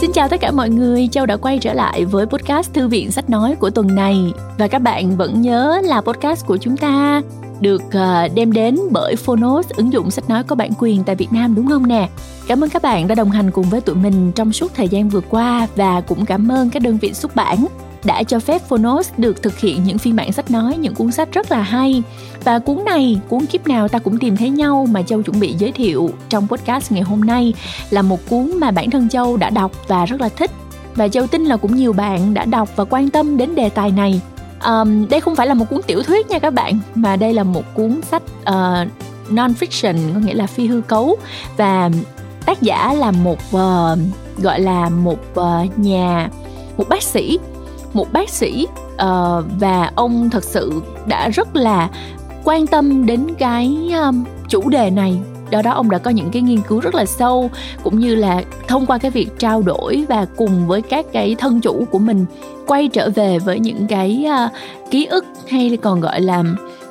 Xin chào tất cả mọi người, Châu đã quay trở lại với podcast Thư viện Sách Nói của tuần này Và các bạn vẫn nhớ là podcast của chúng ta được ờ, đem đến bởi Phonos, ứng dụng sách nói có bản quyền tại Việt Nam đúng không nè? Cảm ơn các bạn đã đồng hành cùng với tụi mình trong suốt thời gian vừa qua và cũng cảm ơn các đơn vị xuất bản đã cho phép Phonos được thực hiện những phiên bản sách nói, những cuốn sách rất là hay. Và cuốn này, cuốn kiếp nào ta cũng tìm thấy nhau mà Châu chuẩn bị giới thiệu trong podcast ngày hôm nay là một cuốn mà bản thân Châu đã đọc và rất là thích. Và Châu tin là cũng nhiều bạn đã đọc và quan tâm đến đề tài này. Um, đây không phải là một cuốn tiểu thuyết nha các bạn, mà đây là một cuốn sách uh, non-fiction, có nghĩa là phi hư cấu và tác giả là một uh, gọi là một uh, nhà một bác sĩ một bác sĩ uh, và ông thật sự đã rất là quan tâm đến cái um, chủ đề này. Do đó ông đã có những cái nghiên cứu rất là sâu cũng như là thông qua cái việc trao đổi và cùng với các cái thân chủ của mình quay trở về với những cái uh, ký ức hay còn gọi là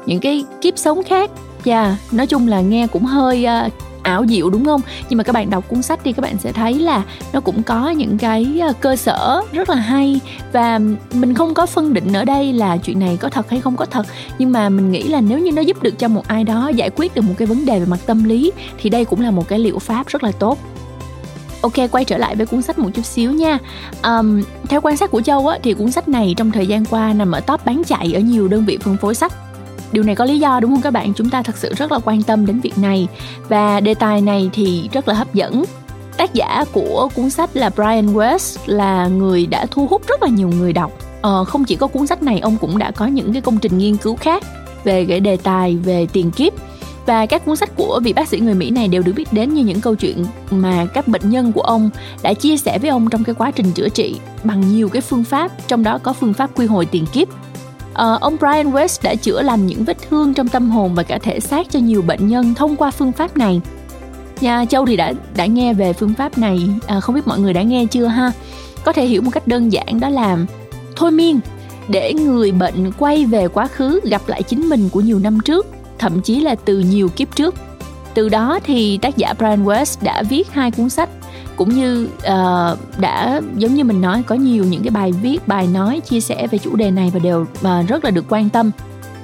những cái kiếp sống khác. Và yeah, nói chung là nghe cũng hơi uh, ảo diệu đúng không? Nhưng mà các bạn đọc cuốn sách đi, các bạn sẽ thấy là nó cũng có những cái ờ, cơ sở rất là hay. Và mình không có phân định ở đây là chuyện này có thật hay không có thật. Nhưng mà mình nghĩ là nếu như nó giúp được cho một ai đó giải quyết được một cái vấn đề về mặt tâm lý thì đây cũng là một cái liệu pháp rất là tốt. Ok, quay trở lại với cuốn sách một chút xíu nha. Um, theo quan sát của Châu á, thì cuốn sách này trong thời gian qua nằm ở top bán chạy ở nhiều đơn vị phân phối sách điều này có lý do đúng không các bạn? Chúng ta thật sự rất là quan tâm đến việc này. Và đề tài này thì rất là hấp dẫn. Tác giả của cuốn sách là Brian West là người đã thu hút rất là nhiều người đọc. Ờ, không chỉ có cuốn sách này ông cũng đã có những cái công trình nghiên cứu khác về cái đề tài về tiền kiếp. Và các cuốn sách của vị bác sĩ người Mỹ này đều được biết đến như những câu chuyện mà các bệnh nhân của ông đã chia sẻ với ông trong cái quá trình chữa trị bằng nhiều cái phương pháp, trong đó có phương pháp quy hồi tiền kiếp uh, ông Brian West đã chữa lành những vết thương trong tâm hồn và cả thể xác cho nhiều bệnh nhân thông qua phương pháp này. Nhà Châu thì đã đã nghe về phương pháp này, à, không biết mọi người đã nghe chưa ha? Có thể hiểu một cách đơn giản đó là thôi miên để người bệnh quay về quá khứ gặp lại chính mình của nhiều năm trước, thậm chí là từ nhiều kiếp trước. Từ đó thì tác giả Brian West đã viết hai cuốn sách cũng như uh, đã giống như mình nói có nhiều những cái bài viết bài nói chia sẻ về chủ đề này và đều uh, rất là được quan tâm.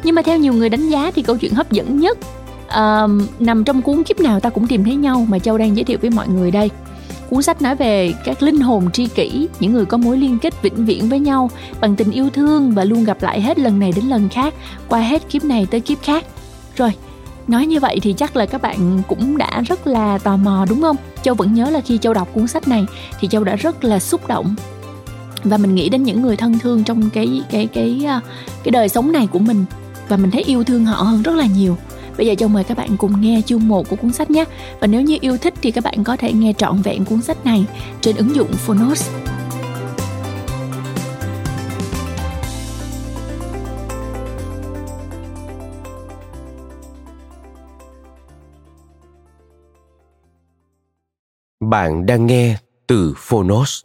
Nhưng mà theo nhiều người đánh giá thì câu chuyện hấp dẫn nhất uh, nằm trong cuốn kiếp nào ta cũng tìm thấy nhau mà châu đang giới thiệu với mọi người đây. Cuốn sách nói về các linh hồn tri kỷ những người có mối liên kết vĩnh viễn với nhau bằng tình yêu thương và luôn gặp lại hết lần này đến lần khác qua hết kiếp này tới kiếp khác. Rồi nói như vậy thì chắc là các bạn cũng đã rất là tò mò, đúng không? Châu vẫn nhớ là khi châu đọc cuốn sách này thì châu đã rất là xúc động. Và mình nghĩ đến những người thân thương trong cái cái cái à, cái đời sống này của mình. Và mình thấy yêu thương họ hơn rất là nhiều. Bây giờ châu mời các bạn cùng nghe chương 1 của cuốn sách nhé. Và nếu như yêu thích thì các bạn có thể nghe trọn vẹn cuốn sách này trên ứng dụng Phonos. Bạn đang nghe từ Phonos.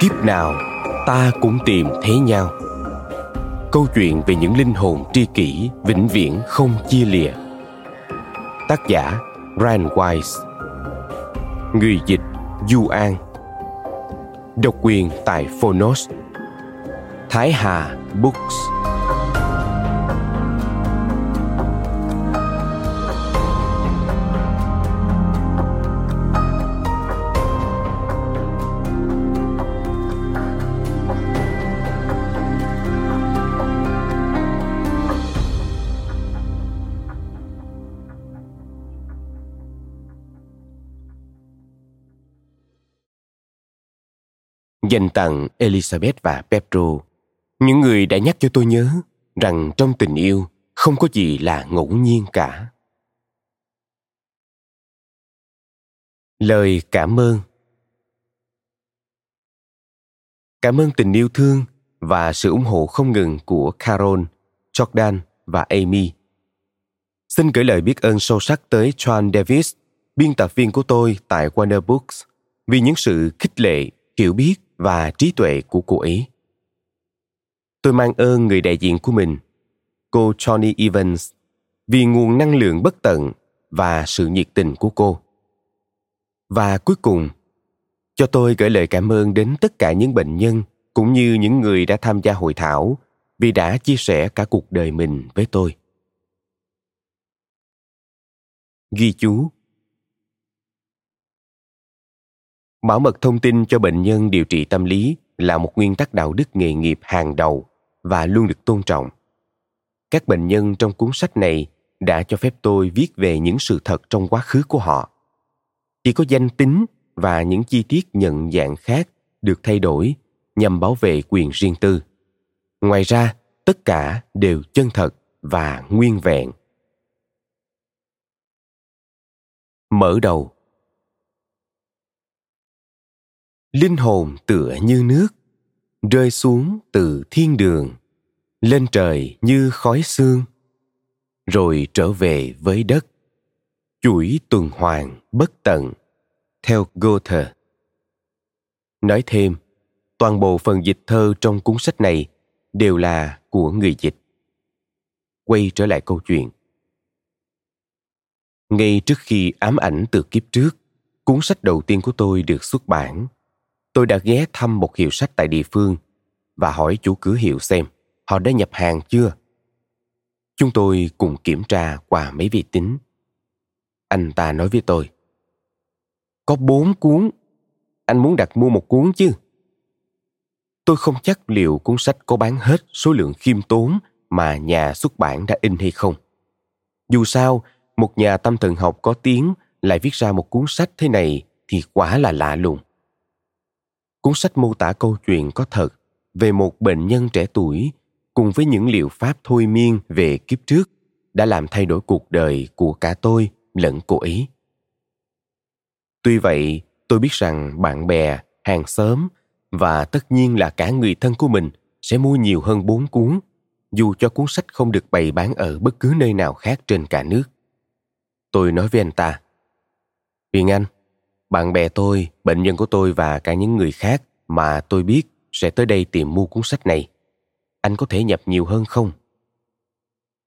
Kiếp nào ta cũng tìm thấy nhau. Câu chuyện về những linh hồn tri kỷ vĩnh viễn không chia lìa. Tác giả Brian Wise. Người dịch Du An Độc quyền tại Phonos Thái Hà Books dành tặng Elizabeth và Pedro, những người đã nhắc cho tôi nhớ rằng trong tình yêu không có gì là ngẫu nhiên cả. Lời cảm ơn Cảm ơn tình yêu thương và sự ủng hộ không ngừng của Carol, Jordan và Amy. Xin gửi lời biết ơn sâu sắc tới John Davis, biên tập viên của tôi tại Warner Books, vì những sự khích lệ, hiểu biết và trí tuệ của cô ấy. Tôi mang ơn người đại diện của mình, cô Johnny Evans, vì nguồn năng lượng bất tận và sự nhiệt tình của cô và cuối cùng cho tôi gửi lời cảm ơn đến tất cả những bệnh nhân cũng như những người đã tham gia hội thảo vì đã chia sẻ cả cuộc đời mình với tôi ghi chú bảo mật thông tin cho bệnh nhân điều trị tâm lý là một nguyên tắc đạo đức nghề nghiệp hàng đầu và luôn được tôn trọng. Các bệnh nhân trong cuốn sách này đã cho phép tôi viết về những sự thật trong quá khứ của họ. Chỉ có danh tính và những chi tiết nhận dạng khác được thay đổi nhằm bảo vệ quyền riêng tư. Ngoài ra, tất cả đều chân thật và nguyên vẹn. Mở đầu. Linh hồn tựa như nước rơi xuống từ thiên đường lên trời như khói xương rồi trở về với đất chuỗi tuần hoàn bất tận theo Goethe. Nói thêm, toàn bộ phần dịch thơ trong cuốn sách này đều là của người dịch. Quay trở lại câu chuyện. Ngay trước khi ám ảnh từ kiếp trước, cuốn sách đầu tiên của tôi được xuất bản, tôi đã ghé thăm một hiệu sách tại địa phương và hỏi chủ cửa hiệu xem họ đã nhập hàng chưa. Chúng tôi cùng kiểm tra qua mấy vi tính. Anh ta nói với tôi, có bốn cuốn. Anh muốn đặt mua một cuốn chứ? Tôi không chắc liệu cuốn sách có bán hết số lượng khiêm tốn mà nhà xuất bản đã in hay không. Dù sao, một nhà tâm thần học có tiếng lại viết ra một cuốn sách thế này thì quả là lạ lùng. Cuốn sách mô tả câu chuyện có thật về một bệnh nhân trẻ tuổi cùng với những liệu pháp thôi miên về kiếp trước đã làm thay đổi cuộc đời của cả tôi lẫn cô ấy. Tuy vậy, tôi biết rằng bạn bè, hàng xóm và tất nhiên là cả người thân của mình sẽ mua nhiều hơn bốn cuốn, dù cho cuốn sách không được bày bán ở bất cứ nơi nào khác trên cả nước. Tôi nói với anh ta, Huyền Anh, bạn bè tôi, bệnh nhân của tôi và cả những người khác mà tôi biết sẽ tới đây tìm mua cuốn sách này. Anh có thể nhập nhiều hơn không?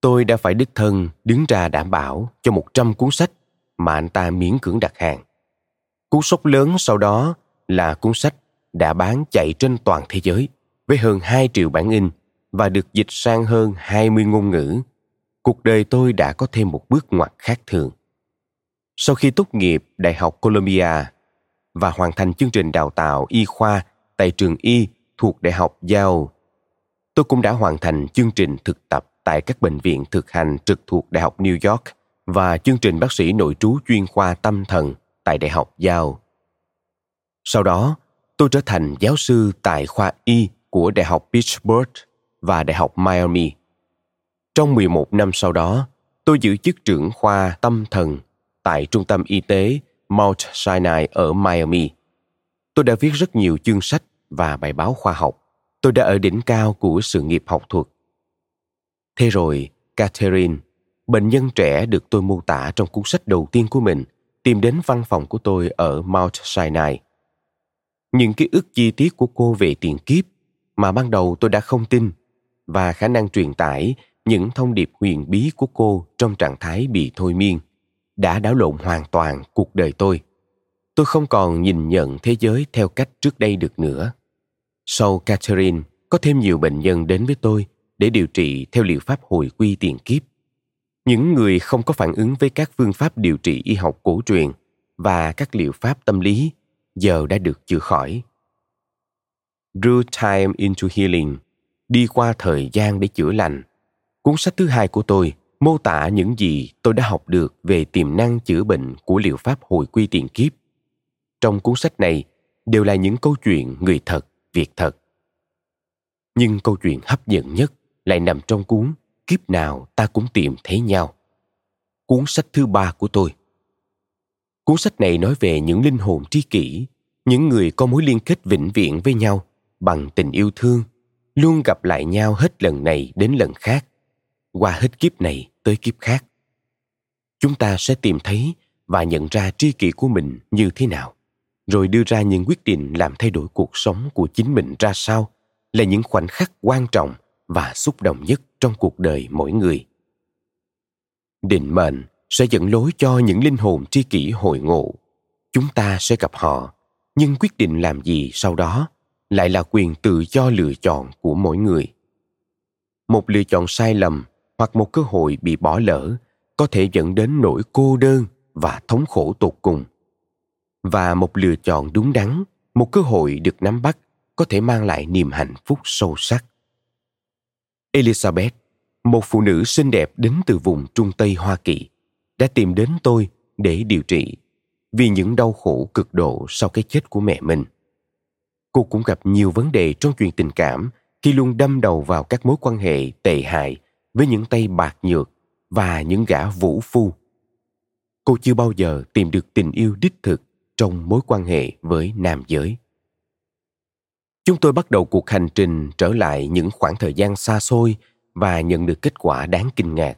Tôi đã phải đích thân đứng ra đảm bảo cho một trăm cuốn sách mà anh ta miễn cưỡng đặt hàng. Cú sốc lớn sau đó là cuốn sách đã bán chạy trên toàn thế giới với hơn 2 triệu bản in và được dịch sang hơn 20 ngôn ngữ. Cuộc đời tôi đã có thêm một bước ngoặt khác thường. Sau khi tốt nghiệp Đại học Columbia và hoàn thành chương trình đào tạo y khoa tại trường y thuộc Đại học Yale, tôi cũng đã hoàn thành chương trình thực tập tại các bệnh viện thực hành trực thuộc Đại học New York và chương trình bác sĩ nội trú chuyên khoa tâm thần tại Đại học Yale. Sau đó, tôi trở thành giáo sư tại khoa Y của Đại học Pittsburgh và Đại học Miami. Trong 11 năm sau đó, tôi giữ chức trưởng khoa tâm thần tại Trung tâm Y tế Mount Sinai ở Miami. Tôi đã viết rất nhiều chương sách và bài báo khoa học. Tôi đã ở đỉnh cao của sự nghiệp học thuật. Thế rồi, Catherine, bệnh nhân trẻ được tôi mô tả trong cuốn sách đầu tiên của mình – tìm đến văn phòng của tôi ở Mount Sinai. Những ký ức chi tiết của cô về tiền kiếp mà ban đầu tôi đã không tin và khả năng truyền tải những thông điệp huyền bí của cô trong trạng thái bị thôi miên đã đảo lộn hoàn toàn cuộc đời tôi. Tôi không còn nhìn nhận thế giới theo cách trước đây được nữa. Sau Catherine, có thêm nhiều bệnh nhân đến với tôi để điều trị theo liệu pháp hồi quy tiền kiếp những người không có phản ứng với các phương pháp điều trị y học cổ truyền và các liệu pháp tâm lý giờ đã được chữa khỏi. Drew Time into Healing đi qua thời gian để chữa lành. Cuốn sách thứ hai của tôi mô tả những gì tôi đã học được về tiềm năng chữa bệnh của liệu pháp hồi quy tiền kiếp. Trong cuốn sách này đều là những câu chuyện người thật, việc thật. Nhưng câu chuyện hấp dẫn nhất lại nằm trong cuốn kiếp nào ta cũng tìm thấy nhau cuốn sách thứ ba của tôi cuốn sách này nói về những linh hồn tri kỷ những người có mối liên kết vĩnh viễn với nhau bằng tình yêu thương luôn gặp lại nhau hết lần này đến lần khác qua hết kiếp này tới kiếp khác. Chúng ta sẽ tìm thấy và nhận ra tri kỷ của mình như thế nào, rồi đưa ra những quyết định làm thay đổi cuộc sống của chính mình ra sao là những khoảnh khắc quan trọng và xúc động nhất trong cuộc đời mỗi người. Định mệnh sẽ dẫn lối cho những linh hồn tri kỷ hội ngộ. Chúng ta sẽ gặp họ, nhưng quyết định làm gì sau đó lại là quyền tự do lựa chọn của mỗi người. Một lựa chọn sai lầm hoặc một cơ hội bị bỏ lỡ, có thể dẫn đến nỗi cô đơn và thống khổ tột cùng. Và một lựa chọn đúng đắn, một cơ hội được nắm bắt, có thể mang lại niềm hạnh phúc sâu sắc. Elizabeth, một phụ nữ xinh đẹp đến từ vùng trung tây hoa kỳ, đã tìm đến tôi để điều trị vì những đau khổ cực độ sau cái chết của mẹ mình. Cô cũng gặp nhiều vấn đề trong chuyện tình cảm khi luôn đâm đầu vào các mối quan hệ tệ hại với những tay bạc nhược và những gã vũ phu. Cô chưa bao giờ tìm được tình yêu đích thực trong mối quan hệ với nam giới. Chúng tôi bắt đầu cuộc hành trình trở lại những khoảng thời gian xa xôi và nhận được kết quả đáng kinh ngạc.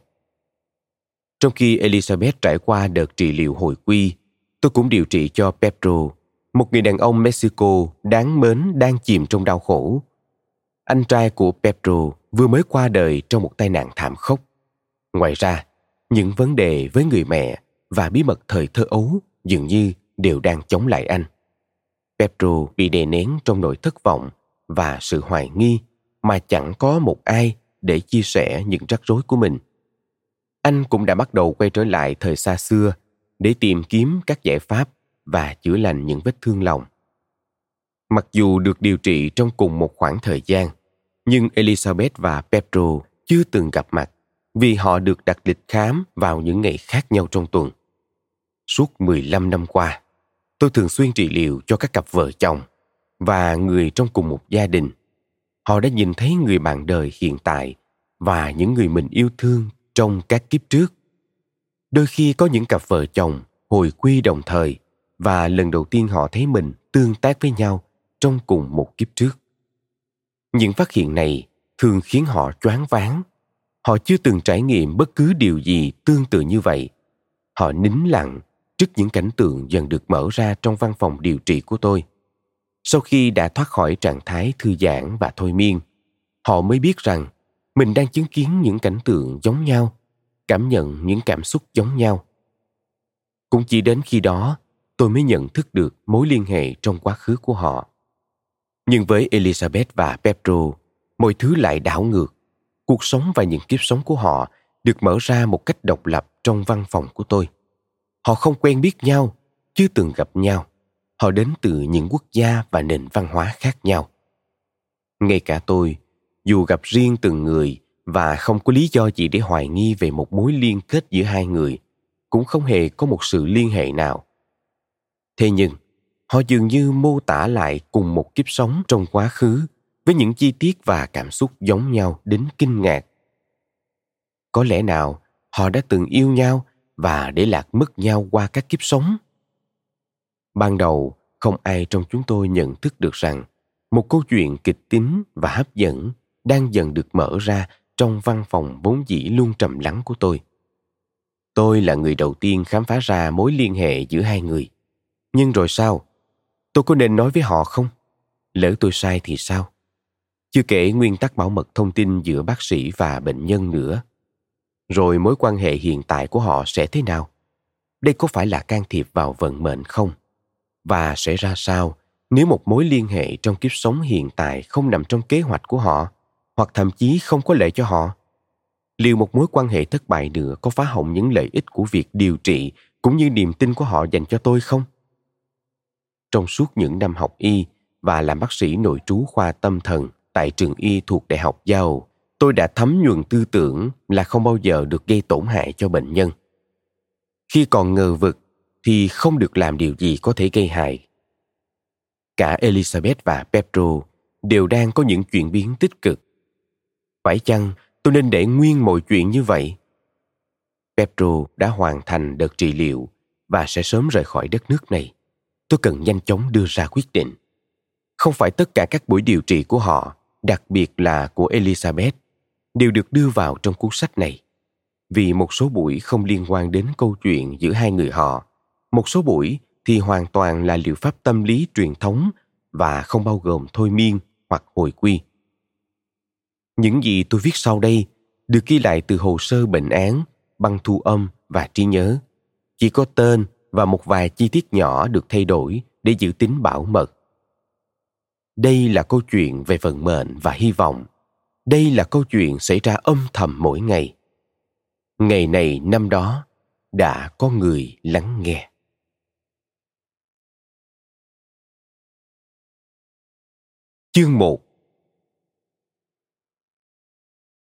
Trong khi elizabeth trải qua đợt trị liệu hồi quy, tôi cũng điều trị cho pedro, một người đàn ông mexico đáng mến, đang chìm trong đau khổ. Anh trai của pedro vừa mới qua đời trong một tai nạn thảm khốc ngoài ra những vấn đề với người mẹ và bí mật thời thơ ấu dường như đều đang chống lại anh Pedro bị đè nén trong nỗi thất vọng và sự hoài nghi mà chẳng có một ai để chia sẻ những rắc rối của mình. Anh cũng đã bắt đầu quay trở lại thời xa xưa để tìm kiếm các giải pháp và chữa lành những vết thương lòng. Mặc dù được điều trị trong cùng một khoảng thời gian, nhưng Elizabeth và Pedro chưa từng gặp mặt vì họ được đặt lịch khám vào những ngày khác nhau trong tuần. Suốt 15 năm qua, tôi thường xuyên trị liệu cho các cặp vợ chồng và người trong cùng một gia đình. Họ đã nhìn thấy người bạn đời hiện tại và những người mình yêu thương trong các kiếp trước. Đôi khi có những cặp vợ chồng hồi quy đồng thời và lần đầu tiên họ thấy mình tương tác với nhau trong cùng một kiếp trước những phát hiện này thường khiến họ choáng váng. Họ chưa từng trải nghiệm bất cứ điều gì tương tự như vậy. Họ nín lặng trước những cảnh tượng dần được mở ra trong văn phòng điều trị của tôi. Sau khi đã thoát khỏi trạng thái thư giãn và thôi miên, họ mới biết rằng mình đang chứng kiến những cảnh tượng giống nhau, cảm nhận những cảm xúc giống nhau. Cũng chỉ đến khi đó, tôi mới nhận thức được mối liên hệ trong quá khứ của họ nhưng với elizabeth và pedro mọi thứ lại đảo ngược. Cuộc sống và những kiếp sống của họ được mở ra một cách độc lập trong văn phòng của tôi. Họ không quen biết nhau, chưa từng gặp nhau. Họ đến từ những quốc gia và nền văn hóa khác nhau. Ngay cả tôi, dù gặp riêng từng người và không có lý do gì để hoài nghi về một mối liên kết giữa hai người, cũng không hề có một sự liên hệ nào. Thế nhưng họ dường như mô tả lại cùng một kiếp sống trong quá khứ với những chi tiết và cảm xúc giống nhau đến kinh ngạc. Có lẽ nào họ đã từng yêu nhau và để lạc mất nhau qua các kiếp sống? Ban đầu, không ai trong chúng tôi nhận thức được rằng một câu chuyện kịch tính và hấp dẫn đang dần được mở ra trong văn phòng vốn dĩ luôn trầm lắng của tôi. Tôi là người đầu tiên khám phá ra mối liên hệ giữa hai người. Nhưng rồi sao? Tôi có nên nói với họ không? Lỡ tôi sai thì sao? Chưa kể nguyên tắc bảo mật thông tin giữa bác sĩ và bệnh nhân nữa. Rồi mối quan hệ hiện tại của họ sẽ thế nào? Đây có phải là can thiệp vào vận mệnh không? Và sẽ ra sao nếu một mối liên hệ trong kiếp sống hiện tại không nằm trong kế hoạch của họ, hoặc thậm chí không có lợi cho họ? Liệu một mối quan hệ thất bại nữa có phá hỏng những lợi ích của việc điều trị cũng như niềm tin của họ dành cho tôi không? Trong suốt những năm học y và làm bác sĩ nội trú khoa tâm thần tại trường y thuộc đại học giao tôi đã thấm nhuần tư tưởng là không bao giờ được gây tổn hại cho bệnh nhân. Khi còn ngờ vực thì không được làm điều gì có thể gây hại. Cả elizabeth và pedro đều đang có những chuyển biến tích cực. Phải chăng tôi nên để nguyên mọi chuyện như vậy? Pedro đã hoàn thành đợt trị liệu và sẽ sớm rời khỏi đất nước này tôi cần nhanh chóng đưa ra quyết định. Không phải tất cả các buổi điều trị của họ, đặc biệt là của elizabeth, đều được đưa vào trong cuốn sách này. Vì một số buổi không liên quan đến câu chuyện giữa hai người họ, một số buổi thì hoàn toàn là liệu pháp tâm lý truyền thống và không bao gồm thôi miên hoặc hồi quy. Những gì tôi viết sau đây được ghi lại từ hồ sơ bệnh án, băng thu âm và trí nhớ. Chỉ có tên và một vài chi tiết nhỏ được thay đổi để giữ tính bảo mật. Đây là câu chuyện về vận mệnh và hy vọng. Đây là câu chuyện xảy ra âm thầm mỗi ngày. Ngày này, năm đó, đã có người lắng nghe. Chương một.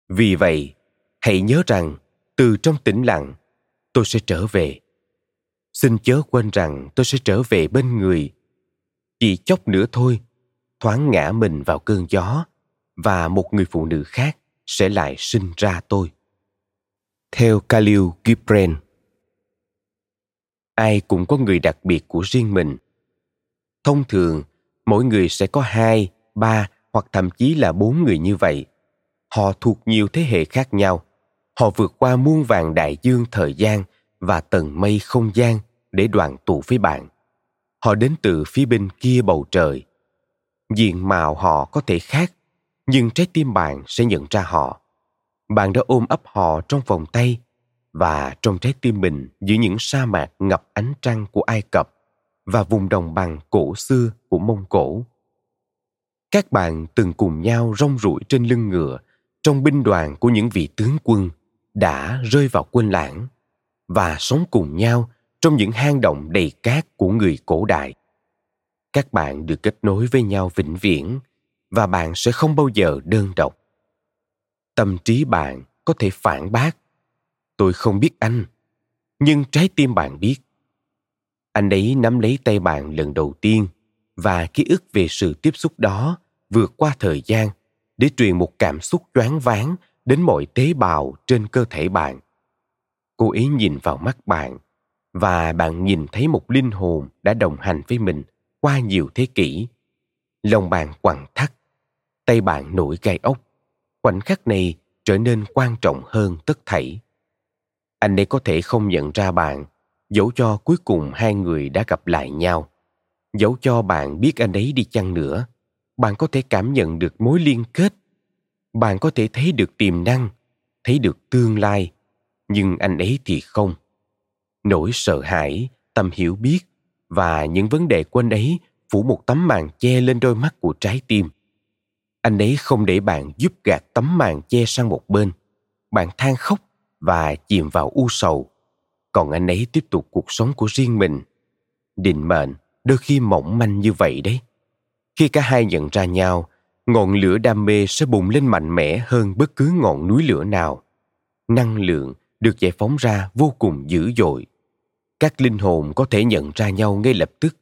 Vì vậy, hãy nhớ rằng, từ trong tĩnh lặng, tôi sẽ trở về xin chớ quên rằng tôi sẽ trở về bên người. Chỉ chốc nữa thôi, thoáng ngã mình vào cơn gió, và một người phụ nữ khác sẽ lại sinh ra tôi. Theo Khalil Gibran. Ai cũng có người đặc biệt của riêng mình. Thông thường, mỗi người sẽ có hai, ba hoặc thậm chí là bốn người như vậy. Họ thuộc nhiều thế hệ khác nhau. Họ vượt qua muôn vàng đại dương thời gian và tầng mây không gian để đoàn tụ với bạn. Họ đến từ phía bên kia bầu trời. Diện mạo họ có thể khác, nhưng trái tim bạn sẽ nhận ra họ. Bạn đã ôm ấp họ trong vòng tay, và trong trái tim mình giữa những sa mạc ngập ánh trăng của ai cập và vùng đồng bằng cổ xưa của mông cổ. Các bạn từng cùng nhau rong ruổi trên lưng ngựa trong binh đoàn của những vị tướng quân đã rơi vào quên lãng và sống cùng nhau trong những hang động đầy cát của người cổ đại. Các bạn được kết nối với nhau vĩnh viễn và bạn sẽ không bao giờ đơn độc. Tâm trí bạn có thể phản bác, tôi không biết anh, nhưng trái tim bạn biết. Anh ấy nắm lấy tay bạn lần đầu tiên và ký ức về sự tiếp xúc đó vượt qua thời gian để truyền một cảm xúc choáng váng đến mọi tế bào trên cơ thể bạn cô ấy nhìn vào mắt bạn, và bạn nhìn thấy một linh hồn đã đồng hành với mình qua nhiều thế kỷ. Lòng bạn quặn thắt, tay bạn nổi gai ốc, khoảnh khắc này trở nên quan trọng hơn tất thảy. Anh ấy có thể không nhận ra bạn dẫu cho cuối cùng hai người đã gặp lại nhau dẫu cho bạn biết anh ấy đi chăng nữa. Bạn có thể cảm nhận được mối liên kết, bạn có thể thấy được tiềm năng, thấy được tương lai nhưng anh ấy thì không. Nỗi sợ hãi, tâm hiểu biết và những vấn đề của anh ấy phủ một tấm màn che lên đôi mắt của trái tim. Anh ấy không để bạn giúp gạt tấm màn che sang một bên. Bạn than khóc và chìm vào u sầu. Còn anh ấy tiếp tục cuộc sống của riêng mình. Định mệnh, đôi khi mỏng manh như vậy đấy. Khi cả hai nhận ra nhau, ngọn lửa đam mê sẽ bùng lên mạnh mẽ hơn bất cứ ngọn núi lửa nào. Năng lượng được giải phóng ra vô cùng dữ dội. Các linh hồn có thể nhận ra nhau ngay lập tức.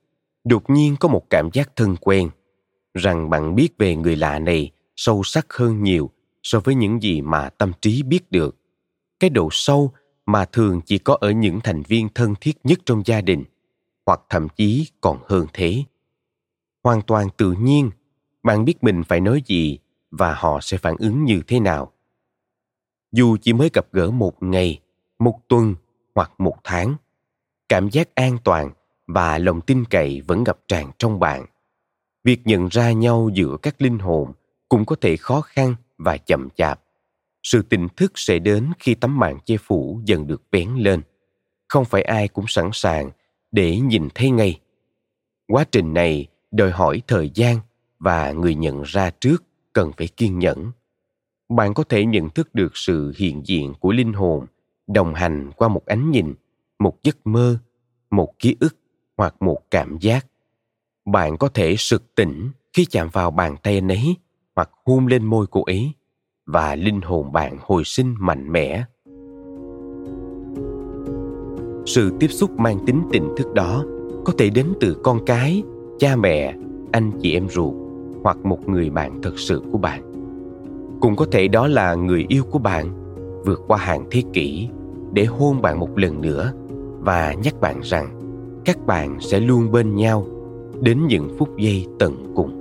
Đột nhiên có một cảm giác thân quen, rằng bạn biết về người lạ này sâu sắc hơn nhiều so với những gì mà tâm trí biết được. Cái độ sâu mà thường chỉ có ở những thành viên thân thiết nhất trong gia đình, hoặc thậm chí còn hơn thế. Hoàn toàn tự nhiên, bạn biết mình phải nói gì và họ sẽ phản ứng như thế nào dù chỉ mới gặp gỡ một ngày, một tuần hoặc một tháng, cảm giác an toàn và lòng tin cậy vẫn ngập tràn trong bạn. Việc nhận ra nhau giữa các linh hồn cũng có thể khó khăn và chậm chạp. Sự tỉnh thức sẽ đến khi tấm màn che phủ dần được vén lên. Không phải ai cũng sẵn sàng để nhìn thấy ngay. Quá trình này đòi hỏi thời gian và người nhận ra trước cần phải kiên nhẫn bạn có thể nhận thức được sự hiện diện của linh hồn đồng hành qua một ánh nhìn, một giấc mơ, một ký ức hoặc một cảm giác. Bạn có thể sực tỉnh khi chạm vào bàn tay anh ấy hoặc hôn lên môi cô ấy và linh hồn bạn hồi sinh mạnh mẽ. Sự tiếp xúc mang tính tỉnh thức đó có thể đến từ con cái, cha mẹ, anh chị em ruột hoặc một người bạn thật sự của bạn cũng có thể đó là người yêu của bạn, vượt qua hàng thế kỷ để hôn bạn một lần nữa và nhắc bạn rằng các bạn sẽ luôn bên nhau đến những phút giây tận cùng.